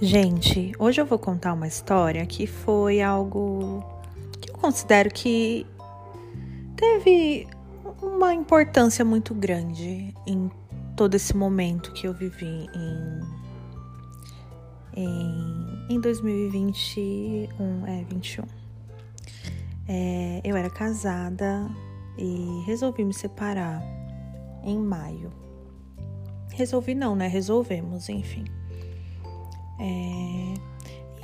Gente, hoje eu vou contar uma história que foi algo que eu considero que teve uma importância muito grande em todo esse momento que eu vivi em, em, em 2021, é, 21. É, eu era casada e resolvi me separar em maio. Resolvi não, né? Resolvemos, enfim. É...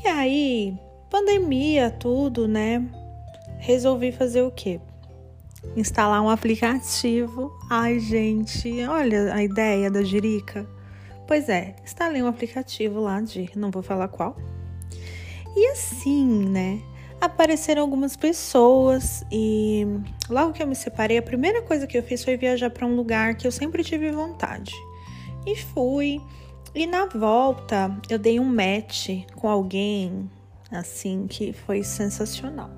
E aí, pandemia, tudo, né? Resolvi fazer o quê? Instalar um aplicativo. Ai, gente, olha a ideia da Jirica. Pois é, instalei um aplicativo lá de, não vou falar qual. E assim, né? Apareceram algumas pessoas e logo que eu me separei, a primeira coisa que eu fiz foi viajar para um lugar que eu sempre tive vontade. E fui. E na volta eu dei um match com alguém assim que foi sensacional.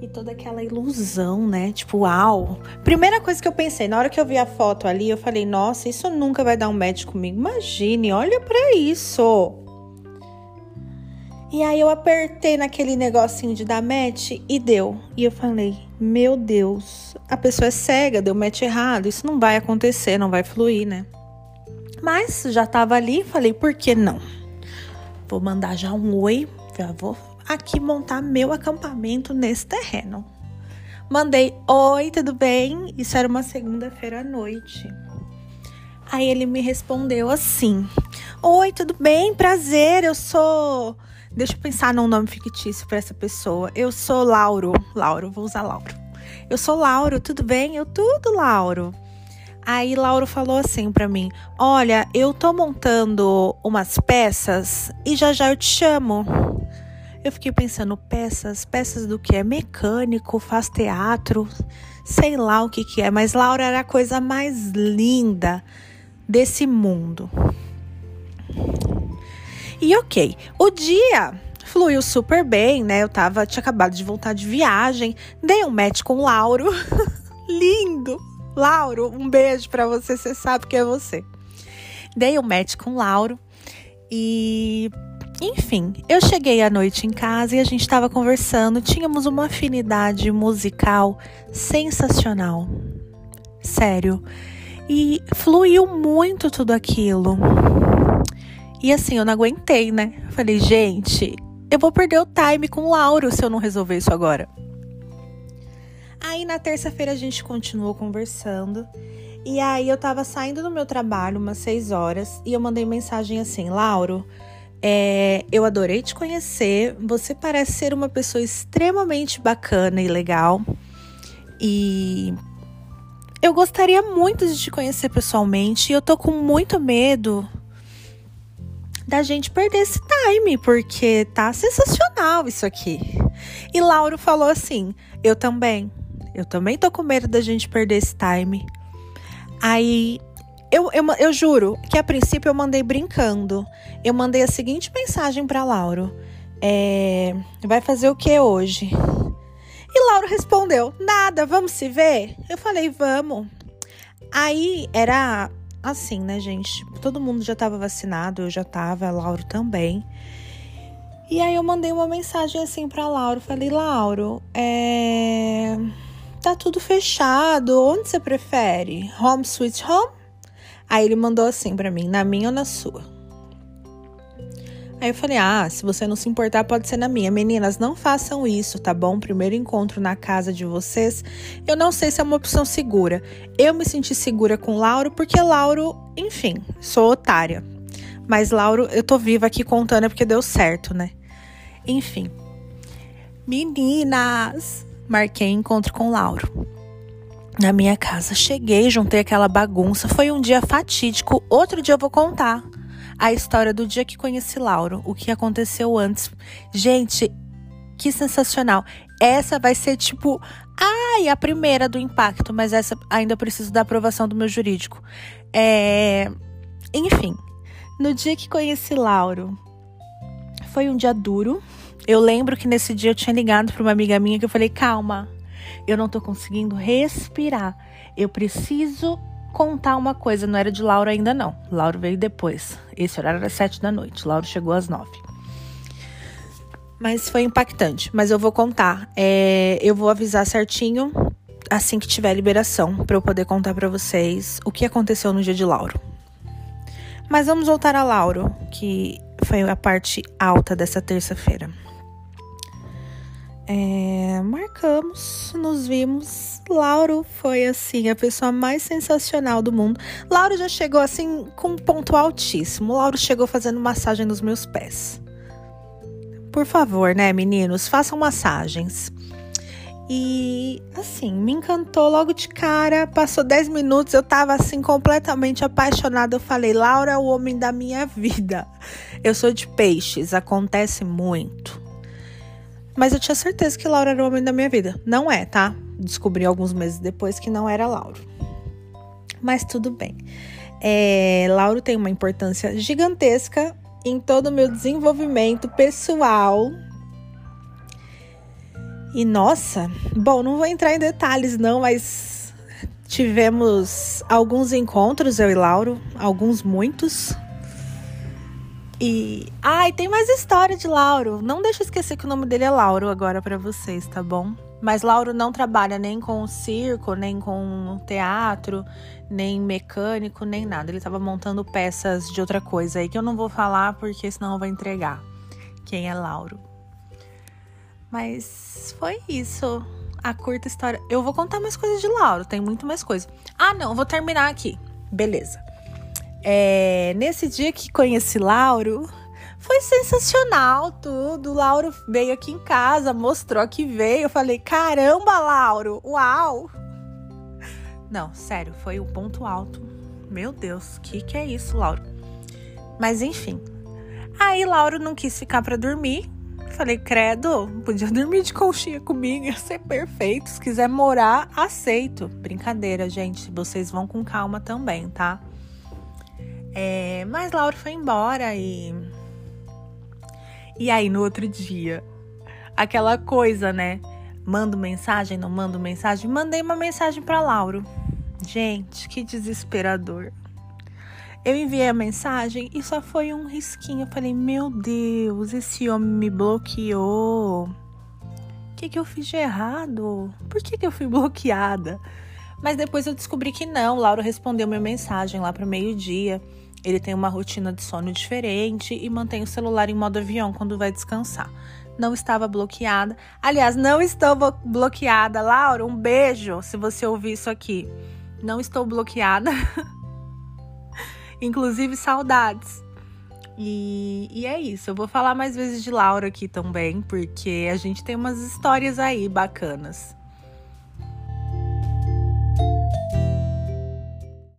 E toda aquela ilusão, né? Tipo, uau! Primeira coisa que eu pensei, na hora que eu vi a foto ali, eu falei: "Nossa, isso nunca vai dar um match comigo. Imagine, olha para isso". E aí eu apertei naquele negocinho de dar match e deu. E eu falei: "Meu Deus, a pessoa é cega, deu match errado. Isso não vai acontecer, não vai fluir, né?" Mas já estava ali, falei, por que não? Vou mandar já um oi, já vou aqui montar meu acampamento nesse terreno. Mandei, oi, tudo bem? Isso era uma segunda-feira à noite. Aí ele me respondeu assim: Oi, tudo bem? Prazer, eu sou. Deixa eu pensar num nome fictício para essa pessoa. Eu sou Lauro. Lauro, vou usar Lauro. Eu sou Lauro, tudo bem? Eu tudo, Lauro. Aí Lauro falou assim para mim: "Olha, eu tô montando umas peças e já já eu te chamo". Eu fiquei pensando, peças, peças do que é mecânico, faz teatro, sei lá o que que é, mas Laura era a coisa mais linda desse mundo. E OK, o dia fluiu super bem, né? Eu tava tinha acabado de voltar de viagem, dei um match com o Lauro. Lindo. Lauro, um beijo para você, você sabe que é você. Dei um match com Lauro e enfim, eu cheguei à noite em casa e a gente estava conversando, tínhamos uma afinidade musical sensacional. Sério. E fluiu muito tudo aquilo. E assim, eu não aguentei, né? Falei, gente, eu vou perder o time com o Lauro se eu não resolver isso agora. Aí na terça-feira a gente continuou conversando. E aí eu tava saindo do meu trabalho umas seis horas e eu mandei mensagem assim, Lauro, é, eu adorei te conhecer. Você parece ser uma pessoa extremamente bacana e legal. E eu gostaria muito de te conhecer pessoalmente. E eu tô com muito medo da gente perder esse time, porque tá sensacional isso aqui. E Lauro falou assim: Eu também. Eu também tô com medo da gente perder esse time. Aí, eu, eu, eu juro que a princípio eu mandei brincando. Eu mandei a seguinte mensagem para Lauro: é, Vai fazer o que hoje? E Lauro respondeu: Nada, vamos se ver? Eu falei: Vamos. Aí era assim, né, gente? Todo mundo já tava vacinado, eu já tava, Lauro também. E aí eu mandei uma mensagem assim para Lauro, falei: "Lauro, é tá tudo fechado. Onde você prefere? Home sweet home? Aí ele mandou assim para mim, na minha ou na sua? Aí eu falei: "Ah, se você não se importar, pode ser na minha. Meninas, não façam isso, tá bom? Primeiro encontro na casa de vocês. Eu não sei se é uma opção segura. Eu me senti segura com Lauro porque Lauro, enfim, sou otária. Mas Lauro, eu tô viva aqui contando é porque deu certo, né? Enfim. Meninas, marquei encontro com Lauro. Na minha casa, cheguei, juntei aquela bagunça. Foi um dia fatídico. Outro dia eu vou contar a história do dia que conheci Lauro, o que aconteceu antes. Gente, que sensacional. Essa vai ser tipo, ai, a primeira do impacto, mas essa ainda preciso da aprovação do meu jurídico. É, enfim, no dia que conheci Lauro, foi um dia duro, eu lembro que nesse dia eu tinha ligado para uma amiga minha que eu falei: calma, eu não tô conseguindo respirar. Eu preciso contar uma coisa, não era de Laura ainda não. Laura veio depois. Esse horário era sete da noite. Laura chegou às nove. Mas foi impactante. Mas eu vou contar. É, eu vou avisar certinho assim que tiver liberação para eu poder contar para vocês o que aconteceu no dia de Lauro. Mas vamos voltar a Lauro, que foi a parte alta dessa terça-feira. É, marcamos, nos vimos. Lauro foi assim a pessoa mais sensacional do mundo. Lauro já chegou assim com um ponto altíssimo. Lauro chegou fazendo massagem nos meus pés. Por favor, né, meninos, façam massagens. E assim, me encantou logo de cara. Passou 10 minutos, eu tava assim completamente apaixonada. Eu falei, Laura é o homem da minha vida. Eu sou de peixes, acontece muito. Mas eu tinha certeza que Laura era o homem da minha vida. Não é, tá? Descobri alguns meses depois que não era Lauro. Mas tudo bem. É, Lauro tem uma importância gigantesca em todo o meu desenvolvimento pessoal e nossa, bom, não vou entrar em detalhes não, mas tivemos alguns encontros, eu e Lauro, alguns muitos. E. Ai, tem mais história de Lauro. Não deixa eu esquecer que o nome dele é Lauro agora para vocês, tá bom? Mas Lauro não trabalha nem com circo, nem com teatro, nem mecânico, nem nada. Ele tava montando peças de outra coisa aí que eu não vou falar porque senão eu vou entregar quem é Lauro. Mas foi isso. A curta história. Eu vou contar mais coisas de Lauro, tem muito mais coisa. Ah, não, vou terminar aqui. Beleza. É, nesse dia que conheci Lauro, foi sensacional tudo. Lauro veio aqui em casa, mostrou que veio. Eu falei: caramba, Lauro, uau! Não, sério, foi o um ponto alto. Meu Deus, que que é isso, Lauro? Mas enfim. Aí Lauro não quis ficar para dormir, Falei, credo, podia dormir de conchinha comigo, ia ser perfeito. Se quiser morar, aceito. Brincadeira, gente. Vocês vão com calma também, tá? É, mas Laura foi embora e. E aí, no outro dia, aquela coisa, né? Mando mensagem, não mando mensagem. Mandei uma mensagem para Lauro. Gente, que desesperador. Eu enviei a mensagem e só foi um risquinho. Eu falei, meu Deus, esse homem me bloqueou. O que, que eu fiz de errado? Por que, que eu fui bloqueada? Mas depois eu descobri que não. Lauro respondeu minha mensagem lá para meio-dia. Ele tem uma rotina de sono diferente e mantém o celular em modo avião quando vai descansar. Não estava bloqueada. Aliás, não estou bloqueada. Lauro, um beijo se você ouvir isso aqui. Não estou bloqueada. Inclusive, saudades. E, e, é isso. Eu vou falar mais vezes de Laura aqui também, porque a gente tem umas histórias aí bacanas.